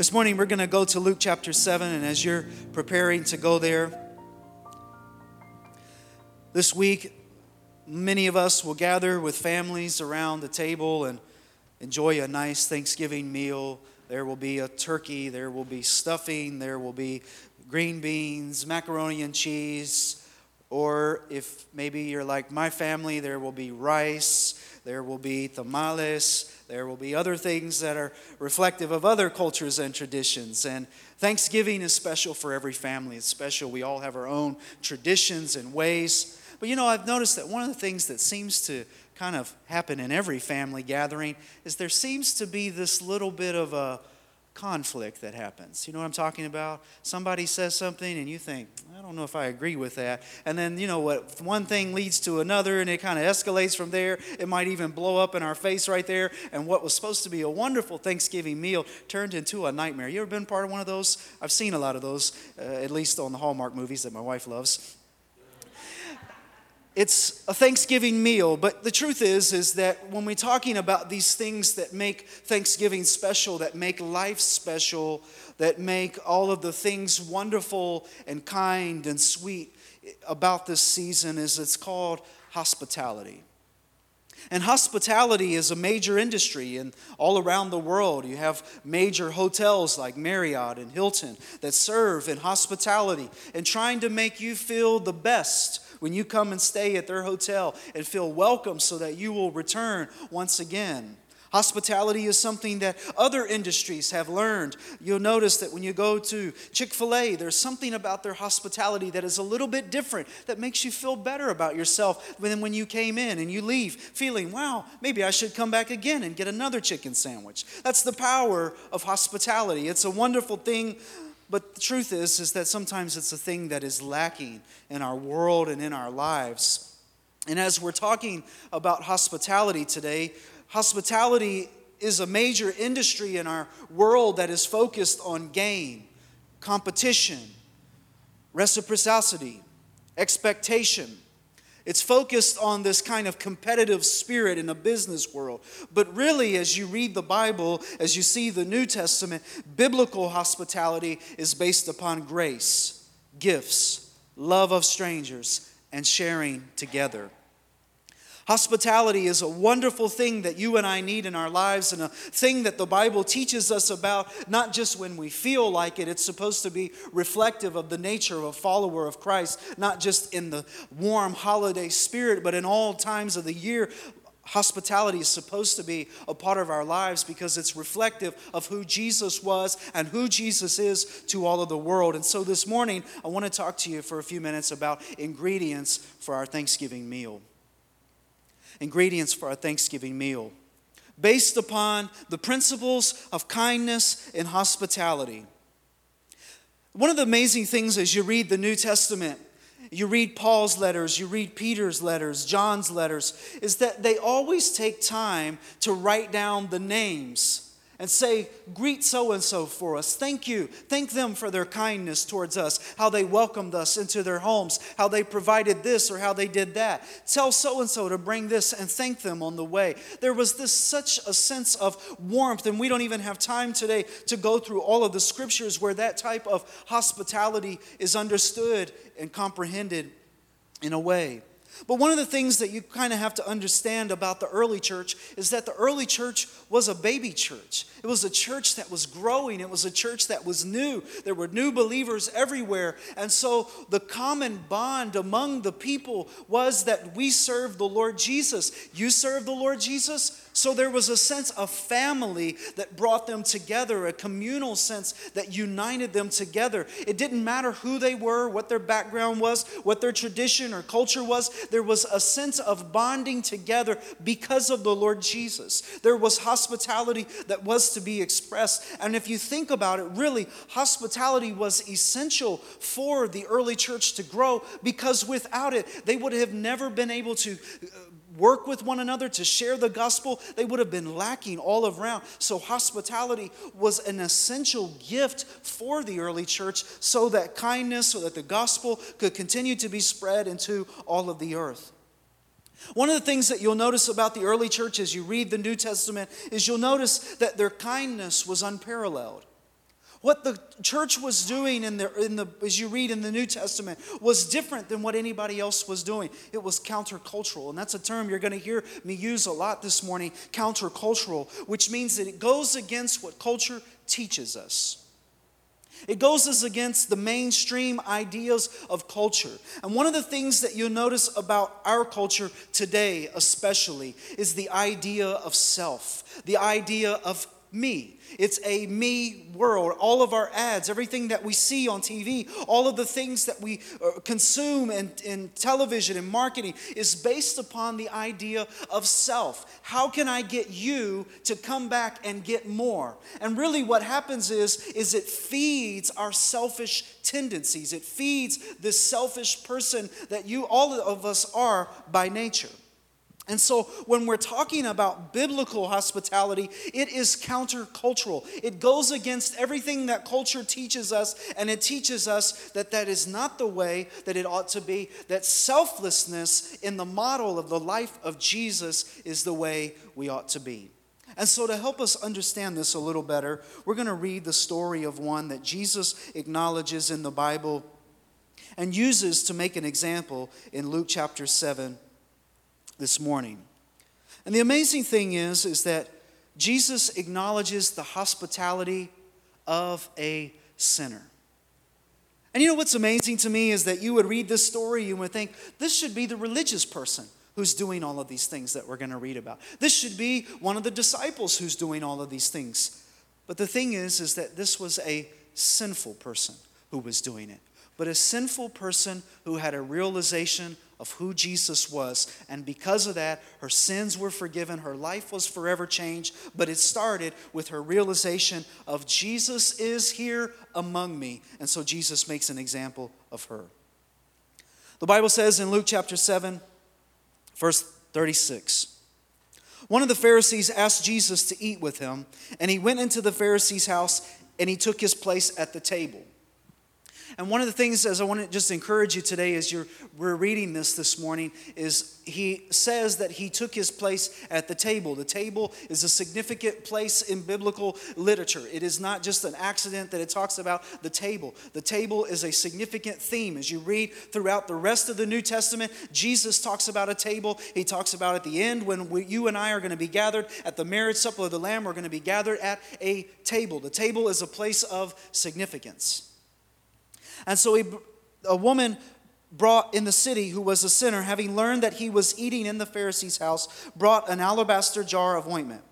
This morning we're going to go to Luke chapter 7, and as you're preparing to go there, this week, many of us will gather with families around the table and enjoy a nice Thanksgiving meal. There will be a turkey, there will be stuffing, there will be green beans, macaroni and cheese, or if maybe you're like my family, there will be rice, there will be tamales, there will be other things that are reflective of other cultures and traditions. And Thanksgiving is special for every family. It's special. We all have our own traditions and ways. But you know, I've noticed that one of the things that seems to kind of happen in every family gathering is there seems to be this little bit of a conflict that happens. You know what I'm talking about? Somebody says something and you think, I don't know if I agree with that. And then, you know what, one thing leads to another and it kind of escalates from there. It might even blow up in our face right there. And what was supposed to be a wonderful Thanksgiving meal turned into a nightmare. You ever been part of one of those? I've seen a lot of those, uh, at least on the Hallmark movies that my wife loves it's a Thanksgiving meal, but the truth is is that when we're talking about these things that make Thanksgiving special, that make life special, that make all of the things wonderful and kind and sweet about this season is it's called hospitality. And hospitality is a major industry and all around the world. You have major hotels like Marriott and Hilton that serve in hospitality and trying to make you feel the best when you come and stay at their hotel and feel welcome so that you will return once again. Hospitality is something that other industries have learned. You'll notice that when you go to Chick fil A, there's something about their hospitality that is a little bit different that makes you feel better about yourself than when you came in and you leave feeling, wow, maybe I should come back again and get another chicken sandwich. That's the power of hospitality. It's a wonderful thing but the truth is, is that sometimes it's a thing that is lacking in our world and in our lives. And as we're talking about hospitality today, hospitality is a major industry in our world that is focused on gain, competition, reciprocity, expectation. It's focused on this kind of competitive spirit in a business world. But really, as you read the Bible, as you see the New Testament, biblical hospitality is based upon grace, gifts, love of strangers, and sharing together. Hospitality is a wonderful thing that you and I need in our lives and a thing that the Bible teaches us about, not just when we feel like it. It's supposed to be reflective of the nature of a follower of Christ, not just in the warm holiday spirit, but in all times of the year. Hospitality is supposed to be a part of our lives because it's reflective of who Jesus was and who Jesus is to all of the world. And so this morning, I want to talk to you for a few minutes about ingredients for our Thanksgiving meal ingredients for our Thanksgiving meal based upon the principles of kindness and hospitality. One of the amazing things as you read the New Testament, you read Paul's letters, you read Peter's letters, John's letters, is that they always take time to write down the names and say, Greet so and so for us. Thank you. Thank them for their kindness towards us, how they welcomed us into their homes, how they provided this or how they did that. Tell so and so to bring this and thank them on the way. There was this such a sense of warmth, and we don't even have time today to go through all of the scriptures where that type of hospitality is understood and comprehended in a way. But one of the things that you kind of have to understand about the early church is that the early church was a baby church. It was a church that was growing, it was a church that was new. There were new believers everywhere. And so the common bond among the people was that we serve the Lord Jesus. You serve the Lord Jesus? So there was a sense of family that brought them together, a communal sense that united them together. It didn't matter who they were, what their background was, what their tradition or culture was. There was a sense of bonding together because of the Lord Jesus. There was hospitality that was to be expressed. And if you think about it, really, hospitality was essential for the early church to grow because without it, they would have never been able to uh, work with one another, to share the gospel, they would have been lacking all around. So, hospitality was an essential gift for the early church so that kindness, so that the gospel could continue to be spread into all of the earth. One of the things that you'll notice about the early church as you read the New Testament is you'll notice that their kindness was unparalleled. What the church was doing in the, in the, as you read in the New Testament was different than what anybody else was doing. It was countercultural. And that's a term you're going to hear me use a lot this morning countercultural, which means that it goes against what culture teaches us. It goes as against the mainstream ideas of culture. And one of the things that you'll notice about our culture today, especially, is the idea of self, the idea of me. It's a me world. All of our ads, everything that we see on TV, all of the things that we uh, consume in, in television and marketing is based upon the idea of self. How can I get you to come back and get more? And really what happens is, is it feeds our selfish tendencies. It feeds this selfish person that you, all of us are by nature. And so, when we're talking about biblical hospitality, it is countercultural. It goes against everything that culture teaches us, and it teaches us that that is not the way that it ought to be. That selflessness in the model of the life of Jesus is the way we ought to be. And so, to help us understand this a little better, we're going to read the story of one that Jesus acknowledges in the Bible and uses to make an example in Luke chapter 7 this morning. And the amazing thing is, is that Jesus acknowledges the hospitality of a sinner. And you know what's amazing to me is that you would read this story, you would think, this should be the religious person who's doing all of these things that we're going to read about. This should be one of the disciples who's doing all of these things. But the thing is, is that this was a sinful person who was doing it. But a sinful person who had a realization of who Jesus was. And because of that, her sins were forgiven, her life was forever changed. But it started with her realization of Jesus is here among me. And so Jesus makes an example of her. The Bible says in Luke chapter 7, verse 36. One of the Pharisees asked Jesus to eat with him, and he went into the Pharisee's house and he took his place at the table. And one of the things, as I want to just encourage you today, as you're we're reading this this morning, is he says that he took his place at the table. The table is a significant place in biblical literature. It is not just an accident that it talks about the table. The table is a significant theme. As you read throughout the rest of the New Testament, Jesus talks about a table. He talks about at the end when we, you and I are going to be gathered at the marriage supper of the Lamb, we're going to be gathered at a table. The table is a place of significance. And so he, a woman brought in the city who was a sinner, having learned that he was eating in the Pharisee's house, brought an alabaster jar of ointment.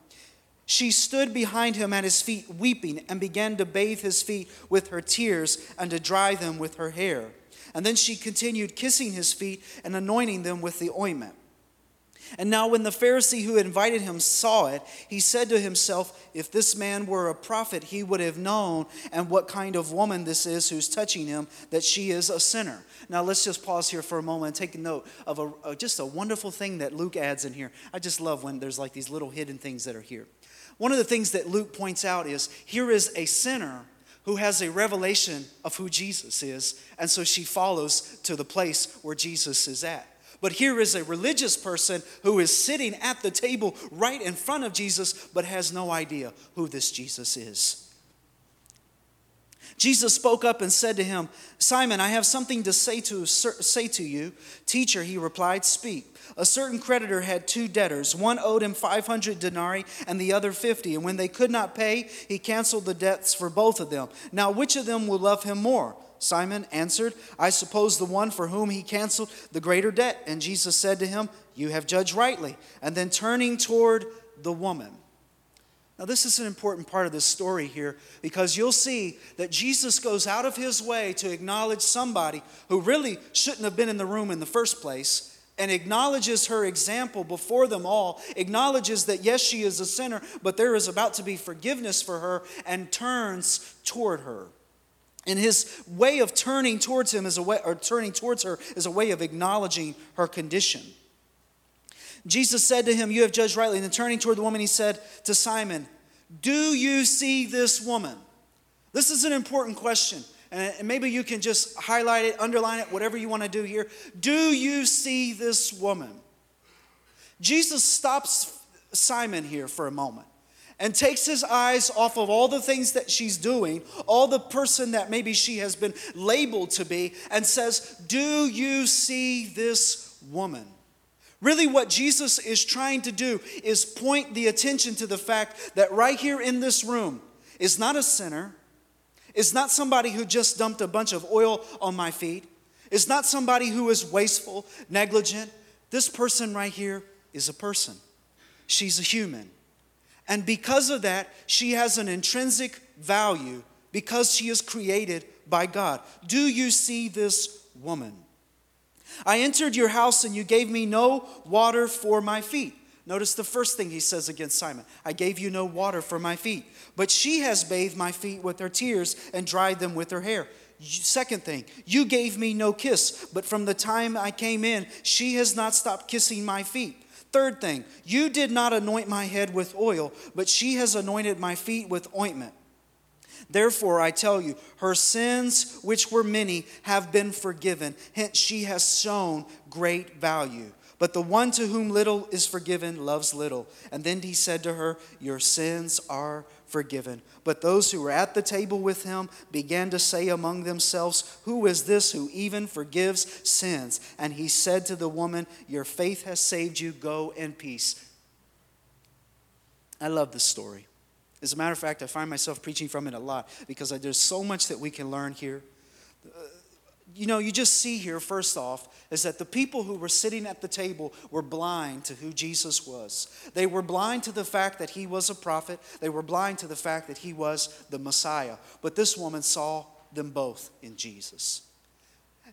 She stood behind him at his feet, weeping, and began to bathe his feet with her tears and to dry them with her hair. And then she continued kissing his feet and anointing them with the ointment. And now, when the Pharisee who invited him saw it, he said to himself, If this man were a prophet, he would have known and what kind of woman this is who's touching him, that she is a sinner. Now, let's just pause here for a moment and take a note of a, just a wonderful thing that Luke adds in here. I just love when there's like these little hidden things that are here. One of the things that Luke points out is here is a sinner who has a revelation of who Jesus is, and so she follows to the place where Jesus is at. But here is a religious person who is sitting at the table right in front of Jesus, but has no idea who this Jesus is. Jesus spoke up and said to him, Simon, I have something to say to, say to you. Teacher, he replied, Speak. A certain creditor had two debtors. One owed him 500 denarii and the other 50. And when they could not pay, he canceled the debts for both of them. Now, which of them will love him more? Simon answered, I suppose the one for whom he canceled the greater debt. And Jesus said to him, You have judged rightly. And then turning toward the woman. Now, this is an important part of this story here because you'll see that Jesus goes out of his way to acknowledge somebody who really shouldn't have been in the room in the first place and acknowledges her example before them all, acknowledges that yes, she is a sinner, but there is about to be forgiveness for her, and turns toward her. And his way of turning towards him is a way, or turning towards her is a way of acknowledging her condition. Jesus said to him, You have judged rightly. And then turning toward the woman, he said to Simon, Do you see this woman? This is an important question. And maybe you can just highlight it, underline it, whatever you want to do here. Do you see this woman? Jesus stops Simon here for a moment. And takes his eyes off of all the things that she's doing, all the person that maybe she has been labeled to be, and says, Do you see this woman? Really, what Jesus is trying to do is point the attention to the fact that right here in this room is not a sinner, is not somebody who just dumped a bunch of oil on my feet, is not somebody who is wasteful, negligent. This person right here is a person. She's a human. And because of that, she has an intrinsic value because she is created by God. Do you see this woman? I entered your house and you gave me no water for my feet. Notice the first thing he says against Simon I gave you no water for my feet, but she has bathed my feet with her tears and dried them with her hair. Second thing, you gave me no kiss, but from the time I came in, she has not stopped kissing my feet. Third thing, you did not anoint my head with oil, but she has anointed my feet with ointment. Therefore, I tell you, her sins, which were many, have been forgiven. Hence, she has shown great value. But the one to whom little is forgiven loves little. And then he said to her, Your sins are forgiven. But those who were at the table with him began to say among themselves, Who is this who even forgives sins? And he said to the woman, Your faith has saved you. Go in peace. I love this story. As a matter of fact, I find myself preaching from it a lot because there's so much that we can learn here. You know, you just see here, first off, is that the people who were sitting at the table were blind to who Jesus was. They were blind to the fact that he was a prophet, they were blind to the fact that he was the Messiah. But this woman saw them both in Jesus.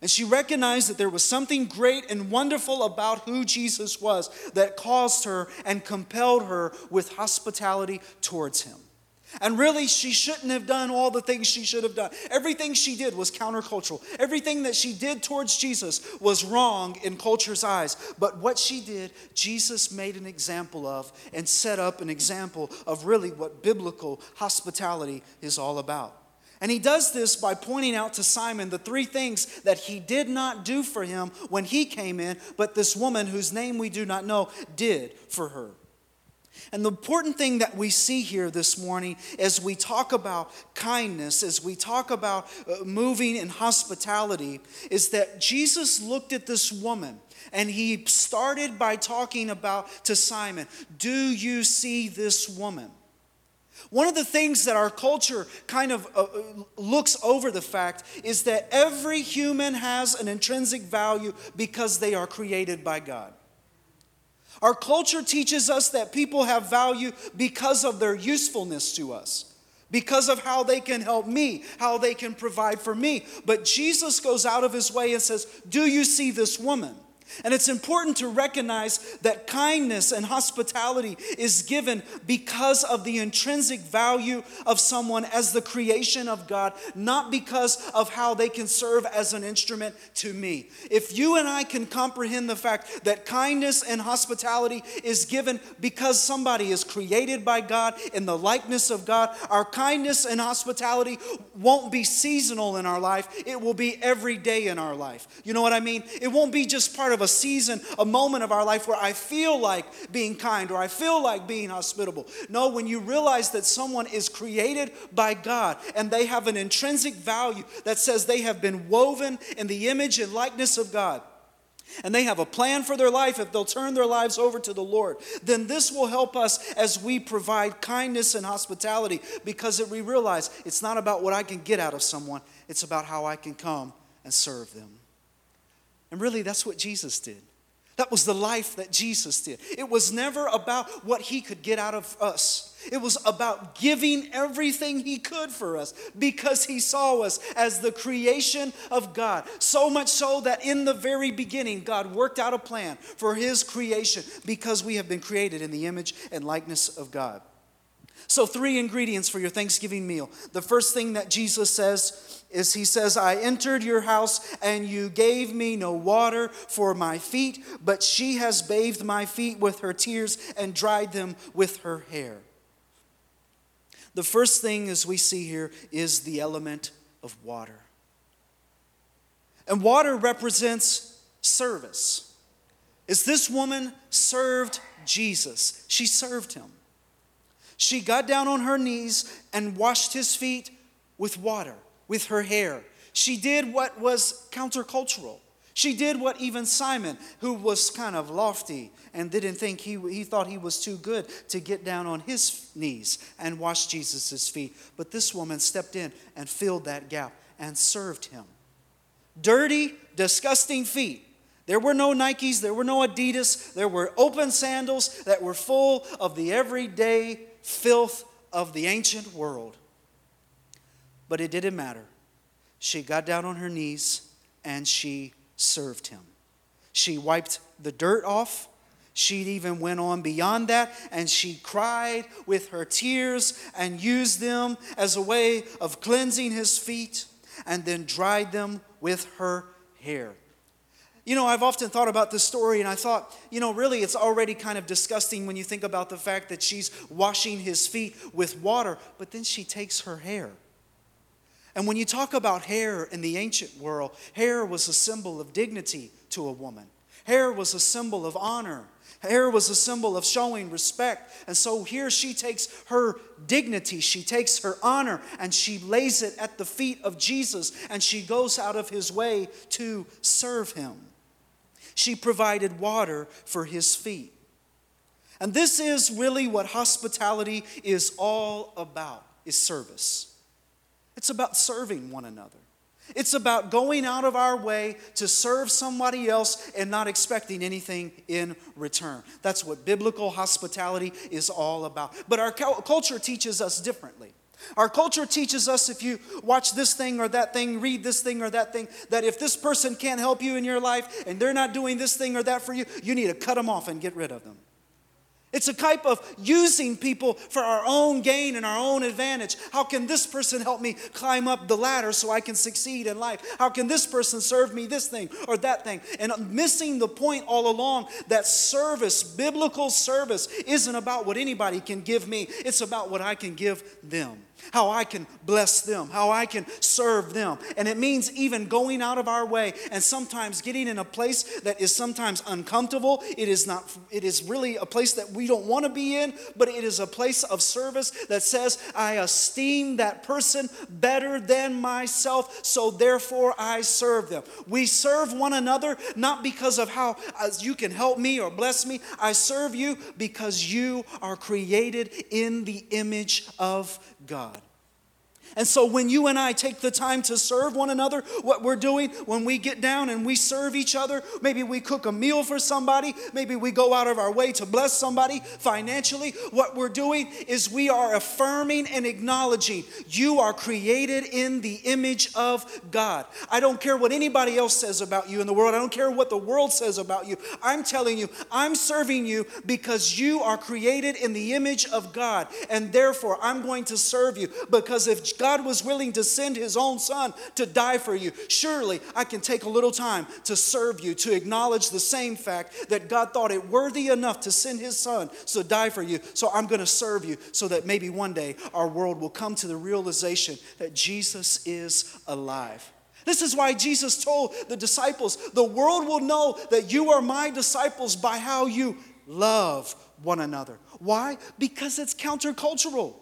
And she recognized that there was something great and wonderful about who Jesus was that caused her and compelled her with hospitality towards him. And really, she shouldn't have done all the things she should have done. Everything she did was countercultural. Everything that she did towards Jesus was wrong in culture's eyes. But what she did, Jesus made an example of and set up an example of really what biblical hospitality is all about. And he does this by pointing out to Simon the three things that he did not do for him when he came in, but this woman whose name we do not know did for her. And the important thing that we see here this morning as we talk about kindness, as we talk about uh, moving in hospitality, is that Jesus looked at this woman and he started by talking about to Simon, Do you see this woman? One of the things that our culture kind of uh, uh looks over the fact is that every human has an intrinsic value because they are created by God. Our culture teaches us that people have value because of their usefulness to us, because of how they can help me, how they can provide for me. But Jesus goes out of his way and says, Do you see this woman? And it's important to recognize that kindness and hospitality is given because of the intrinsic value of someone as the creation of God, not because of how they can serve as an instrument to me. If you and I can comprehend the fact that kindness and hospitality is given because somebody is created by God in the likeness of God, our kindness and hospitality won't be seasonal in our life, it will be every day in our life. You know what I mean? It won't be just part of a season, a moment of our life where I feel like being kind or I feel like being hospitable. No, when you realize that someone is created by God and they have an intrinsic value that says they have been woven in the image and likeness of God and they have a plan for their life if they'll turn their lives over to the Lord, then this will help us as we provide kindness and hospitality because we realize it's not about what I can get out of someone, it's about how I can come and serve them. And really, that's what Jesus did. That was the life that Jesus did. It was never about what he could get out of us. It was about giving everything he could for us because he saw us as the creation of God. So much so that in the very beginning, God worked out a plan for his creation because we have been created in the image and likeness of God. So, three ingredients for your Thanksgiving meal. The first thing that Jesus says is He says, I entered your house and you gave me no water for my feet, but she has bathed my feet with her tears and dried them with her hair. The first thing, as we see here, is the element of water. And water represents service. Is this woman served Jesus, she served him. She got down on her knees and washed his feet with water, with her hair. She did what was countercultural. She did what even Simon, who was kind of lofty and didn't think he, he thought he was too good to get down on his knees and wash Jesus' feet. But this woman stepped in and filled that gap and served him. Dirty, disgusting feet. There were no Nikes, there were no Adidas, there were open sandals that were full of the everyday filth of the ancient world. But it didn't matter. She got down on her knees and she served him. She wiped the dirt off. She even went on beyond that and she cried with her tears and used them as a way of cleansing his feet and then dried them with her hair. You know, I've often thought about this story and I thought, you know, really it's already kind of disgusting when you think about the fact that she's washing his feet with water, but then she takes her hair. And when you talk about hair in the ancient world, hair was a symbol of dignity to a woman. Hair was a symbol of honor. Hair was a symbol of showing respect. And so here she takes her dignity, she takes her honor, and she lays it at the feet of Jesus, and she goes out of his way to serve him. She provided water for his feet. And this is really what hospitality is all about, is service. It's about serving one another. It's about going out of our way to serve somebody else and not expecting anything in return. That's what biblical hospitality is all about. But our culture teaches us differently. Our culture teaches us if you watch this thing or that thing, read this thing or that thing, that if this person can't help you in your life and they're not doing this thing or that for you, you need to cut them off and get rid of them. It's a type of using people for our own gain and our own advantage. How can this person help me climb up the ladder so I can succeed in life? How can this person serve me this thing or that thing? And I'm missing the point all along that service, biblical service, isn't about what anybody can give me, it's about what I can give them how I can bless them, how I can serve them. And it means even going out of our way and sometimes getting in a place that is sometimes uncomfortable. It is not it is really a place that we don't want to be in, but it is a place of service that says I esteem that person better than myself, so therefore I serve them. We serve one another not because of how you can help me or bless me. I serve you because you are created in the image of God. And so when you and I take the time to serve one another, what we're doing when we get down and we serve each other, maybe we cook a meal for somebody, maybe we go out of our way to bless somebody financially, what we're doing is we are affirming and acknowledging you are created in the image of God. I don't care what anybody else says about you in the world. I don't care what the world says about you. I'm telling you, I'm serving you because you are created in the image of God. And therefore, I'm going to serve you because if God was willing to send his own son to die for you, surely I can take a little time to serve you, to acknowledge the same fact that God thought it worthy enough to send his son to die for you. So I'm going to serve you so that maybe one day our world will come to the realization that Jesus is alive. This is why Jesus told the disciples, The world will know that you are my disciples by how you love one another. Why? Because it's countercultural.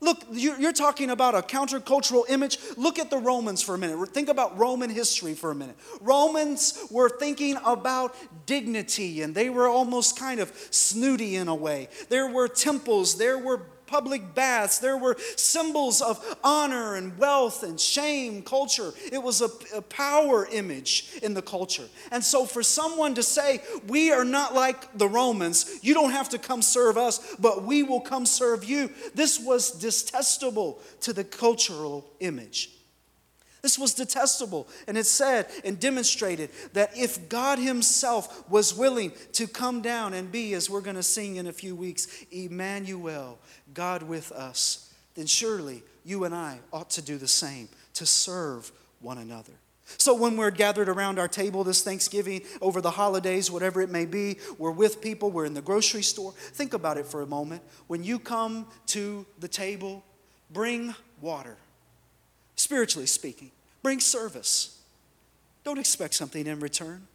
Look, you're talking about a countercultural image. Look at the Romans for a minute. Think about Roman history for a minute. Romans were thinking about dignity and they were almost kind of snooty in a way. There were temples, there were public baths. There were symbols of honor and wealth and shame, culture. It was a, a, power image in the culture. And so, for someone to say, We are not like the Romans, you don't have to come serve us, but we will come serve you, this was detestable to the cultural image. This was detestable. And it said and demonstrated that if God Himself was willing to come down and be, as we're going to sing in a few weeks, Emmanuel, God with us, then surely you and I ought to do the same, to serve one another. So, when we're gathered around our table this Thanksgiving, over the holidays, whatever it may be, we're with people, we're in the grocery store. Think about it for a moment. When you come to the table, bring water, spiritually speaking. Bring service. Don't expect something in return.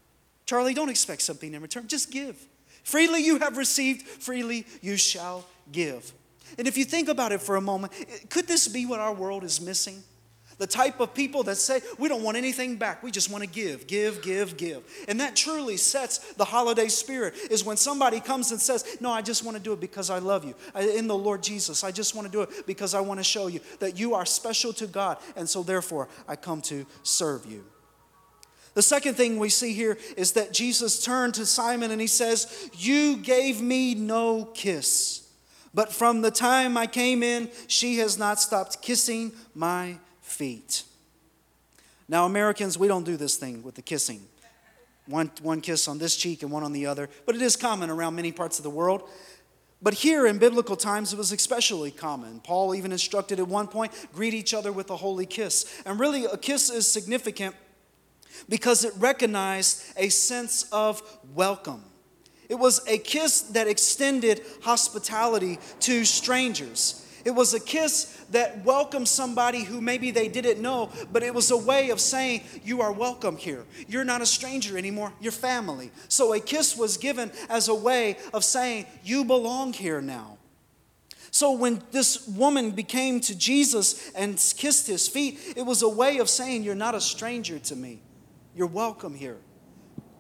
Charlie, don't expect something in return. Just give. Freely you have received, freely you shall give. And if you think about it for a moment, could this be what our world is missing? The type of people that say, we don't want anything back. We just want to give, give, give, give. And that truly sets the holiday spirit is when somebody comes and says, No, I just want to do it because I love you. In the Lord Jesus, I just want to do it because I want to show you that you are special to God. And so therefore, I come to serve you. The second thing we see here is that Jesus turned to Simon and he says, You gave me no kiss. But from the time I came in, she has not stopped kissing my feet. Now, Americans, we don't do this thing with the kissing. One, one kiss on this cheek and one on the other, but it is common around many parts of the world. But here in biblical times, it was especially common. Paul even instructed at one point greet each other with a holy kiss. And really, a kiss is significant because it recognized a sense of welcome. It was a kiss that extended hospitality to strangers. It was a kiss that welcomed somebody who maybe they didn't know, but it was a way of saying, You are welcome here. You're not a stranger anymore, you're family. So a kiss was given as a way of saying, You belong here now. So when this woman became to Jesus and kissed his feet, it was a way of saying, You're not a stranger to me. You're welcome here.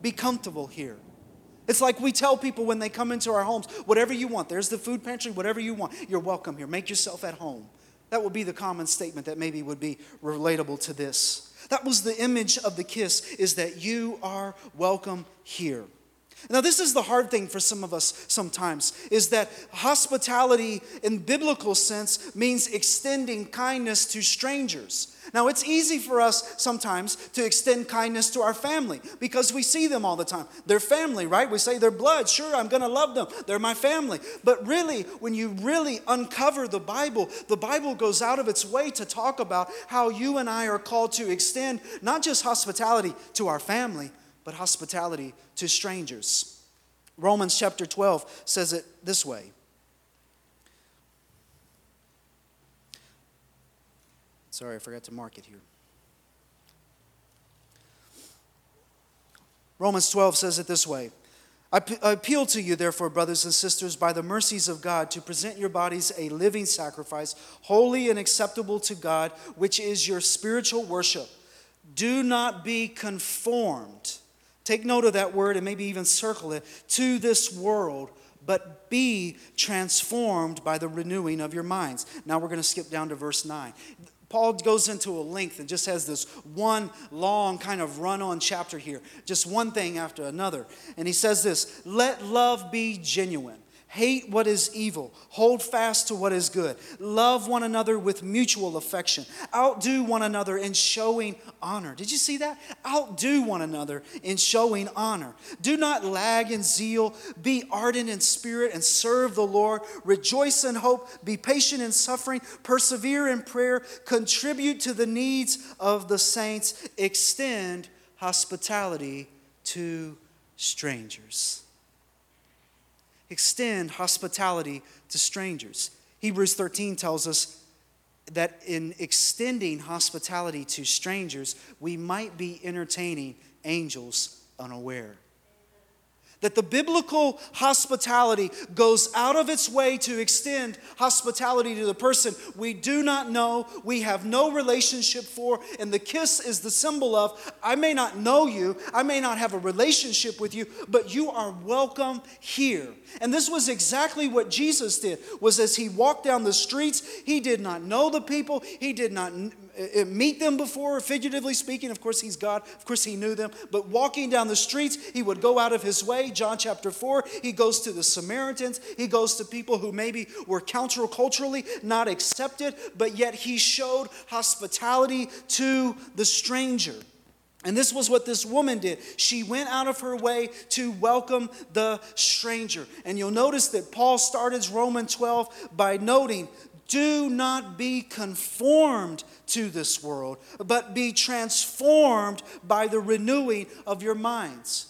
Be comfortable here. It's like we tell people when they come into our homes, whatever you want, there's the food pantry, whatever you want, you're welcome here. Make yourself at home. That would be the common statement that maybe would be relatable to this. That was the image of the kiss is that you are welcome here. Now this is the hard thing for some of us sometimes is that hospitality in biblical sense means extending kindness to strangers. Now, it's easy for us sometimes to extend kindness to our family because we see them all the time. They're family, right? We say they're blood. Sure, I'm going to love them. They're my family. But really, when you really uncover the Bible, the Bible goes out of its way to talk about how you and I are called to extend not just hospitality to our family, but hospitality to strangers. Romans chapter 12 says it this way. Sorry, I forgot to mark it here. Romans 12 says it this way I appeal to you, therefore, brothers and sisters, by the mercies of God, to present your bodies a living sacrifice, holy and acceptable to God, which is your spiritual worship. Do not be conformed. Take note of that word and maybe even circle it to this world, but be transformed by the renewing of your minds. Now we're going to skip down to verse 9. Paul goes into a length and just has this one long kind of run on chapter here, just one thing after another. And he says this let love be genuine. Hate what is evil. Hold fast to what is good. Love one another with mutual affection. Outdo one another in showing honor. Did you see that? Outdo one another in showing honor. Do not lag in zeal. Be ardent in spirit and serve the Lord. Rejoice in hope. Be patient in suffering. Persevere in prayer. Contribute to the needs of the saints. Extend hospitality to strangers extend hospitality to strangers. Hebrews 13 tells us that in extending hospitality to strangers, we might be entertaining angels unaware that the biblical hospitality goes out of its way to extend hospitality to the person we do not know, we have no relationship for, and the kiss is the symbol of I may not know you, I may not have a relationship with you, but you are welcome here. And this was exactly what Jesus did. Was as he walked down the streets, he did not know the people, he did not Uh, uh, meet them before, figuratively speaking. Of course, he's God. Of course, he knew them. But walking down the streets, he would go out of his way. John chapter 4, he goes to the Samaritans. He goes to people who maybe were counterculturally not accepted, but yet he showed hospitality to the stranger. And this was what this woman did. She went out of her way to welcome the stranger. And you'll notice that Paul started Romans 12 by noting do not be conformed to this world, but be transformed by the renewing of your minds.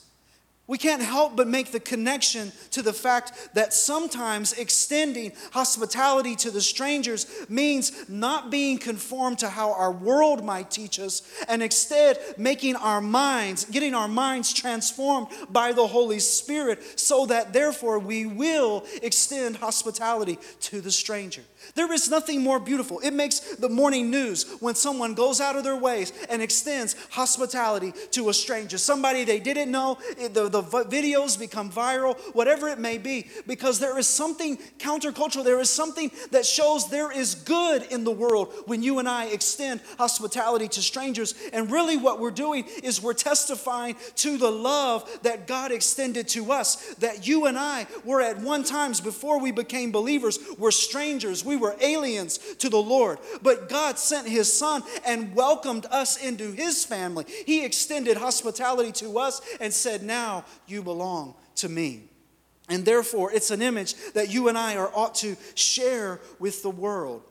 We can't help but make the connection to the fact that sometimes extending hospitality to the strangers means not being conformed to how our world might teach us, and instead making our minds, getting our minds transformed by the Holy Spirit, so that therefore we will extend hospitality to the stranger. There is nothing more beautiful. It makes the morning news when someone goes out of their ways and extends hospitality to a stranger, somebody they didn't know. The, the videos become viral, whatever it may be, because there is something countercultural. There is something that shows there is good in the world when you and I extend hospitality to strangers. And really, what we're doing is we're testifying to the love that God extended to us. That you and I were at one times before we became believers, were strangers. We were aliens to the Lord. But God sent His Son and welcomed us into His family. He extended hospitality to us and said, Now you belong to me. And therefore, it's an image that you and I are ought to share with the world.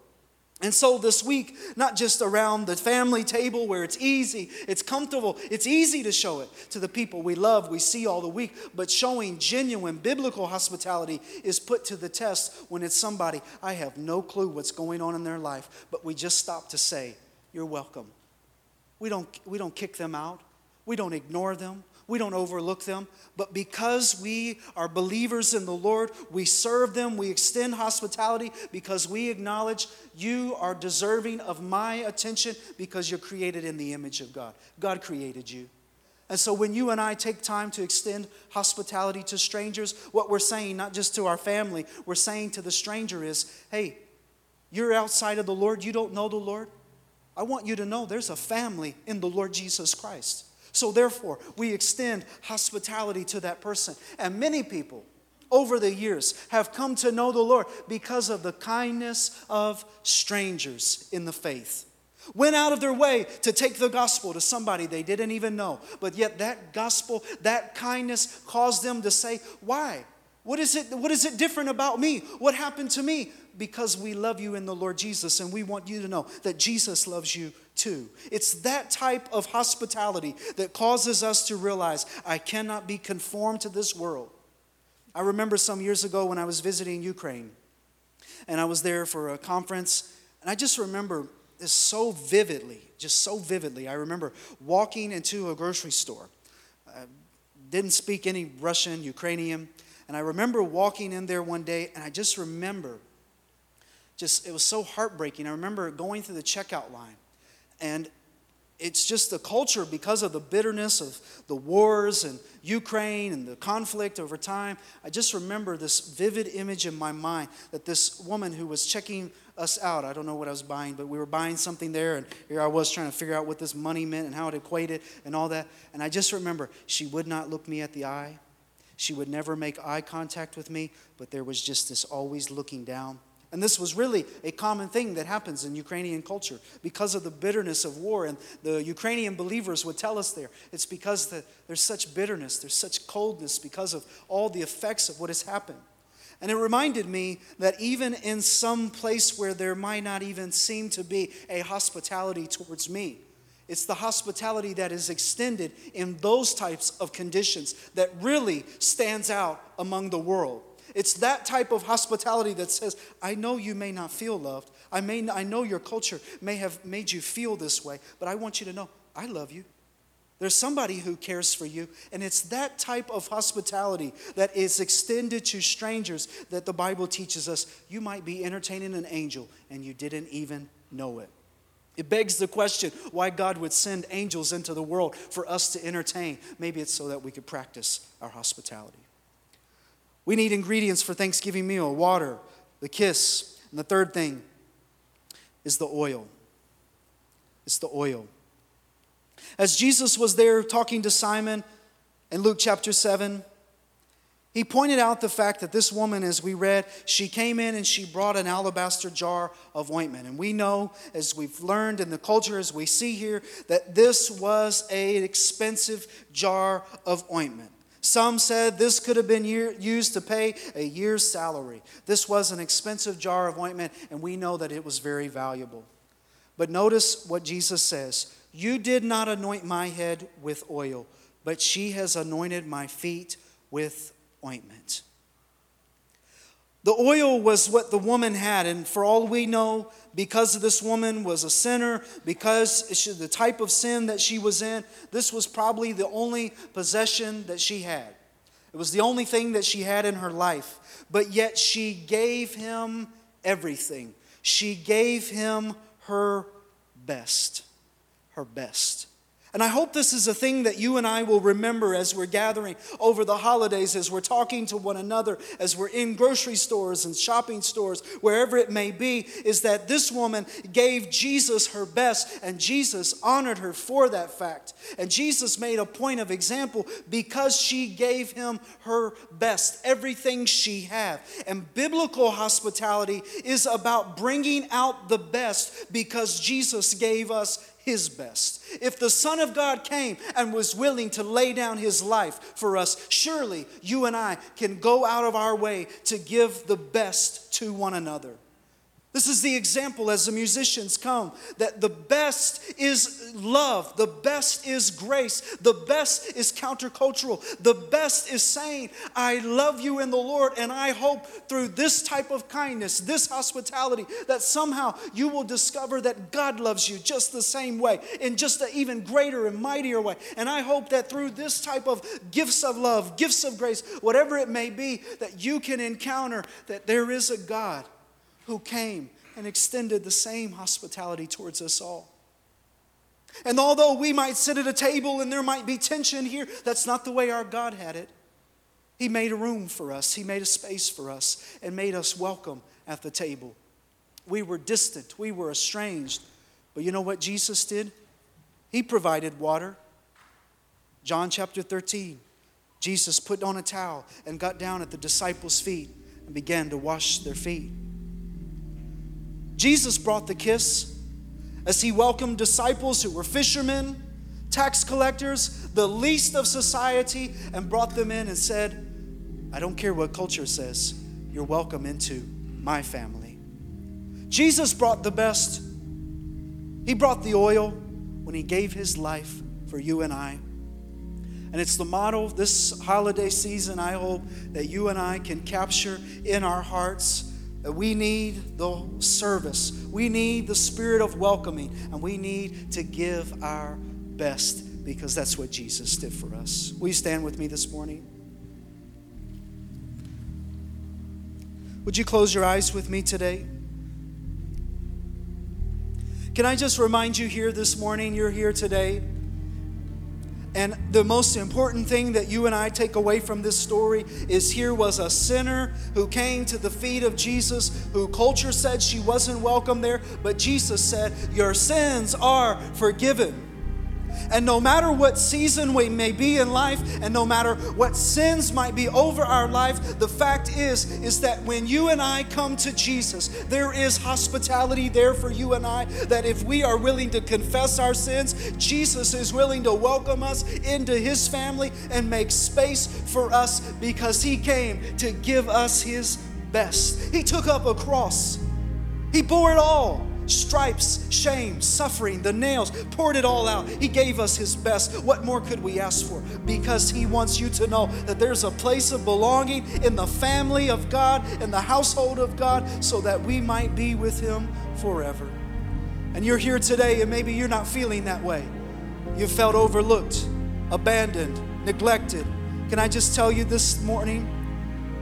And so this week, not just around the family table where it's easy, it's comfortable, it's easy to show it to the people we love, we see all the week, but showing genuine biblical hospitality is put to the test when it's somebody, I have no clue what's going on in their life, but we just stop to say, You're welcome. We don't, we don't kick them out, we don't ignore them, we don't overlook them. But because we are believers in the Lord, we serve them, we extend hospitality because we acknowledge you are deserving of my attention because you're created in the image of God. God created you. And so when you and I take time to extend hospitality to strangers, what we're saying, not just to our family, we're saying to the stranger is, hey, you're outside of the Lord, you don't know the Lord. I want you to know there's a family in the Lord Jesus Christ. So, therefore, we extend hospitality to that person. And many people over the years have come to know the Lord because of the kindness of strangers in the faith. Went out of their way to take the gospel to somebody they didn't even know. But yet, that gospel, that kindness caused them to say, Why? What is it, what is it different about me? What happened to me? Because we love you in the Lord Jesus, and we want you to know that Jesus loves you too. It's that type of hospitality that causes us to realize I cannot be conformed to this world. I remember some years ago when I was visiting Ukraine, and I was there for a conference, and I just remember this so vividly, just so vividly. I remember walking into a grocery store. I didn't speak any Russian, Ukrainian, and I remember walking in there one day, and I just remember just, it was so heartbreaking. I remember going through the checkout line and it's just the culture because of the bitterness of the wars and Ukraine and the conflict over time. I just remember this vivid image in my mind that this woman who was checking us out, I don't know what I was buying, but we were buying something there, and here I was trying to figure out what this money meant and how it equated and all that. And I just remember she would not look me at the eye. She would never make eye contact with me, but there was just this always looking down. And this was really a common thing that happens in Ukrainian culture because of the bitterness of war. And the Ukrainian believers would tell us there it's because the, there's such bitterness, there's such coldness because of all the effects of what has happened. And it reminded me that even in some place where there might not even seem to be a hospitality towards me, it's the hospitality that is extended in those types of conditions that really stands out among the world. It's that type of hospitality that says, I know you may not feel loved. I, may, I know your culture may have made you feel this way, but I want you to know I love you. There's somebody who cares for you. And it's that type of hospitality that is extended to strangers that the Bible teaches us. You might be entertaining an angel and you didn't even know it. It begs the question why God would send angels into the world for us to entertain. Maybe it's so that we could practice our hospitality. We need ingredients for Thanksgiving meal water, the kiss, and the third thing is the oil. It's the oil. As Jesus was there talking to Simon in Luke chapter 7, he pointed out the fact that this woman, as we read, she came in and she brought an alabaster jar of ointment. And we know, as we've learned in the culture, as we see here, that this was an expensive jar of ointment. Some said this could have been year, used to pay a year's salary. This was an expensive jar of ointment, and we know that it was very valuable. But notice what Jesus says You did not anoint my head with oil, but she has anointed my feet with ointment. The oil was what the woman had, and for all we know, because this woman was a sinner, because she, the type of sin that she was in, this was probably the only possession that she had. It was the only thing that she had in her life. But yet she gave him everything. She gave him her best. Her best. And I hope this is a thing that you and I will remember as we're gathering over the holidays, as we're talking to one another, as we're in grocery stores and shopping stores, wherever it may be, is that this woman gave Jesus her best, and Jesus honored her for that fact. And Jesus made a point of example because she gave him her best, everything she had. And biblical hospitality is about bringing out the best because Jesus gave us his best. If the Son of God came and was willing to lay down his life for us, surely you and I can go out of our way to give the best to one another. This is the example as the musicians come that the best is love, the best is grace, the best is countercultural, the best is saying, I love you in the Lord, and I hope through this type of kindness, this hospitality, that somehow you will discover that God loves you just the same way, in just an even greater and mightier way. And I hope that through this type of gifts of love, gifts of grace, whatever it may be, that you can encounter that there is a God who came and extended the same hospitality towards us all. And although we might sit at a table and there might be tension here, that's not the way our God had it. He made a room for us, He made a space for us, and made us welcome at the table. We were distant, we were estranged. But you know what Jesus did? He provided water. John chapter 13. Jesus put on a towel and got down at the disciples' feet and began to wash their feet. Jesus brought the kiss as he welcomed disciples who were fishermen, tax collectors, the least of society, and brought them in and said, I don't care what culture says, you're welcome into my family. Jesus brought the best. He brought the oil when he gave his life for you and I. And it's the motto this holiday season, I hope, that you and I can capture in our hearts we need the service. We need the spirit of welcoming. And we need to give our best because that's what Jesus did for us. Will you stand with me this morning? Would you close your eyes with me today? Can I just remind you here this morning, you're here today and the most important thing that you and I take away from this story is here was a sinner who came to the feet of Jesus, who culture said she wasn't welcome there, but Jesus said, Your sins are forgiven. And no matter what season we may be in life, and no matter what sins might be over our life, the fact is, is that when you and I come to Jesus, there is hospitality there for you and I. That if we are willing to confess our sins, Jesus is willing to welcome us into his family and make space for us because he came to give us his best. He took up a cross, he bore it all stripes, shame, suffering, the nails, poured it all out. He gave us His best. What more could we ask for? Because He wants you to know that there's a place of belonging in the family of God, in the household of God, so that we might be with Him forever. And you're here today, and maybe you're not feeling that way. You felt overlooked, abandoned, neglected. Can I just tell you this morning?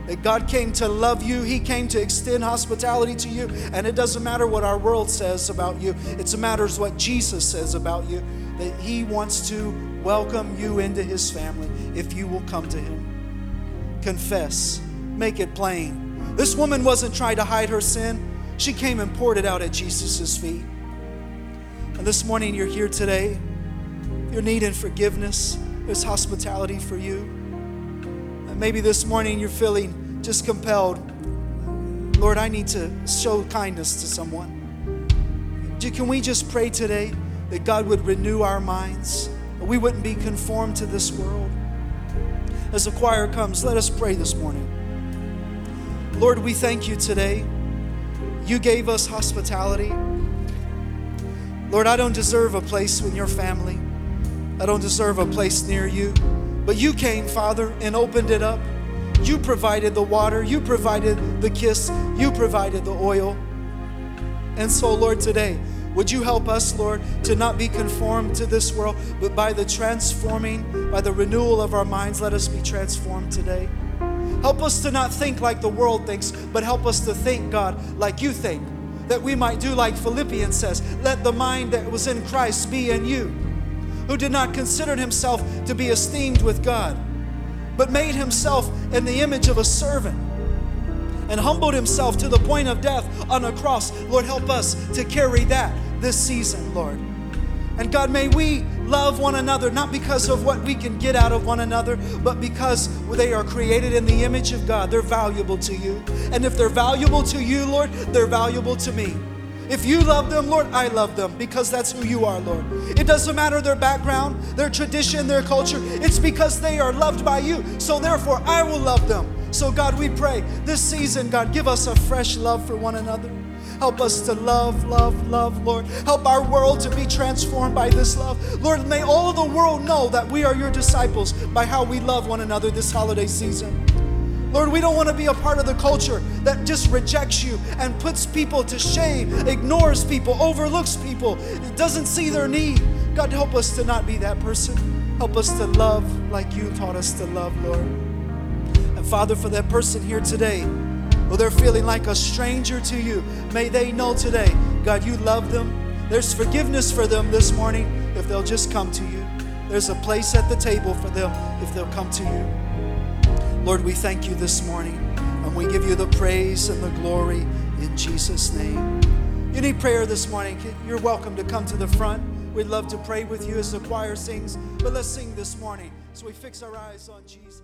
That God came to love you, He came to extend hospitality to you. And it doesn't matter what our world says about you, it matters what Jesus says about you, that He wants to welcome you into His family if you will come to Him. Confess, make it plain. This woman wasn't trying to hide her sin, she came and poured it out at Jesus' feet. And this morning, you're here today, you're needing forgiveness, there's hospitality for you. Maybe this morning you're feeling just compelled. Lord, I need to show kindness to someone. Can we just pray today that God would renew our minds, we wouldn't be conformed to this world? As the choir comes, let us pray this morning. Lord, we thank you today. You gave us hospitality. Lord, I don't deserve a place in your family. I don't deserve a place near you. But you came, Father, and opened it up. You provided the water, you provided the kiss, you provided the oil. And so, Lord, today, would you help us, Lord, to not be conformed to this world, but by the transforming, by the renewal of our minds, let us be transformed today. Help us to not think like the world thinks, but help us to think, God, like you think. That we might do like Philippians says, let the mind that was in Christ be in you, who did not consider himself to be esteemed with God, but made himself in the image of a servant and humbled himself to the point of death on a cross. Lord, help us to carry that this season, Lord. And God, may we love one another, not because of what we can get out of one another, but because they are created in the image of God. They're valuable to you. And if they're valuable to you, Lord, they're valuable to me. If you love them, Lord, I love them because that's who you are, Lord. It doesn't matter their background, their tradition, their culture. It's because they are loved by you. So therefore, I will love them. So, God, we pray this season, God, give us a fresh love for one another. Help us to love, love, love, Lord. Help our world to be transformed by this love. Lord, may all of the world know that we are your disciples by how we love one another this holiday season. Lord, we don't want to be a part of the culture that just rejects you and puts people to shame, ignores people, overlooks people, doesn't see their need. God, help us to not be that person. Help us to love like you taught us to love, Lord. And Father, for that person here today, well, they're feeling like a stranger to you, may they know today, God, you love them. There's forgiveness for them this morning if they'll just come to you. There's a place at the table for them if they'll come to you. Lord, we thank you this morning and we give you the praise and the glory in Jesus' name. You need prayer this morning, you're welcome to come to the front. We'd love to pray with you as the choir sings, but let's sing this morning so we fix our eyes on Jesus.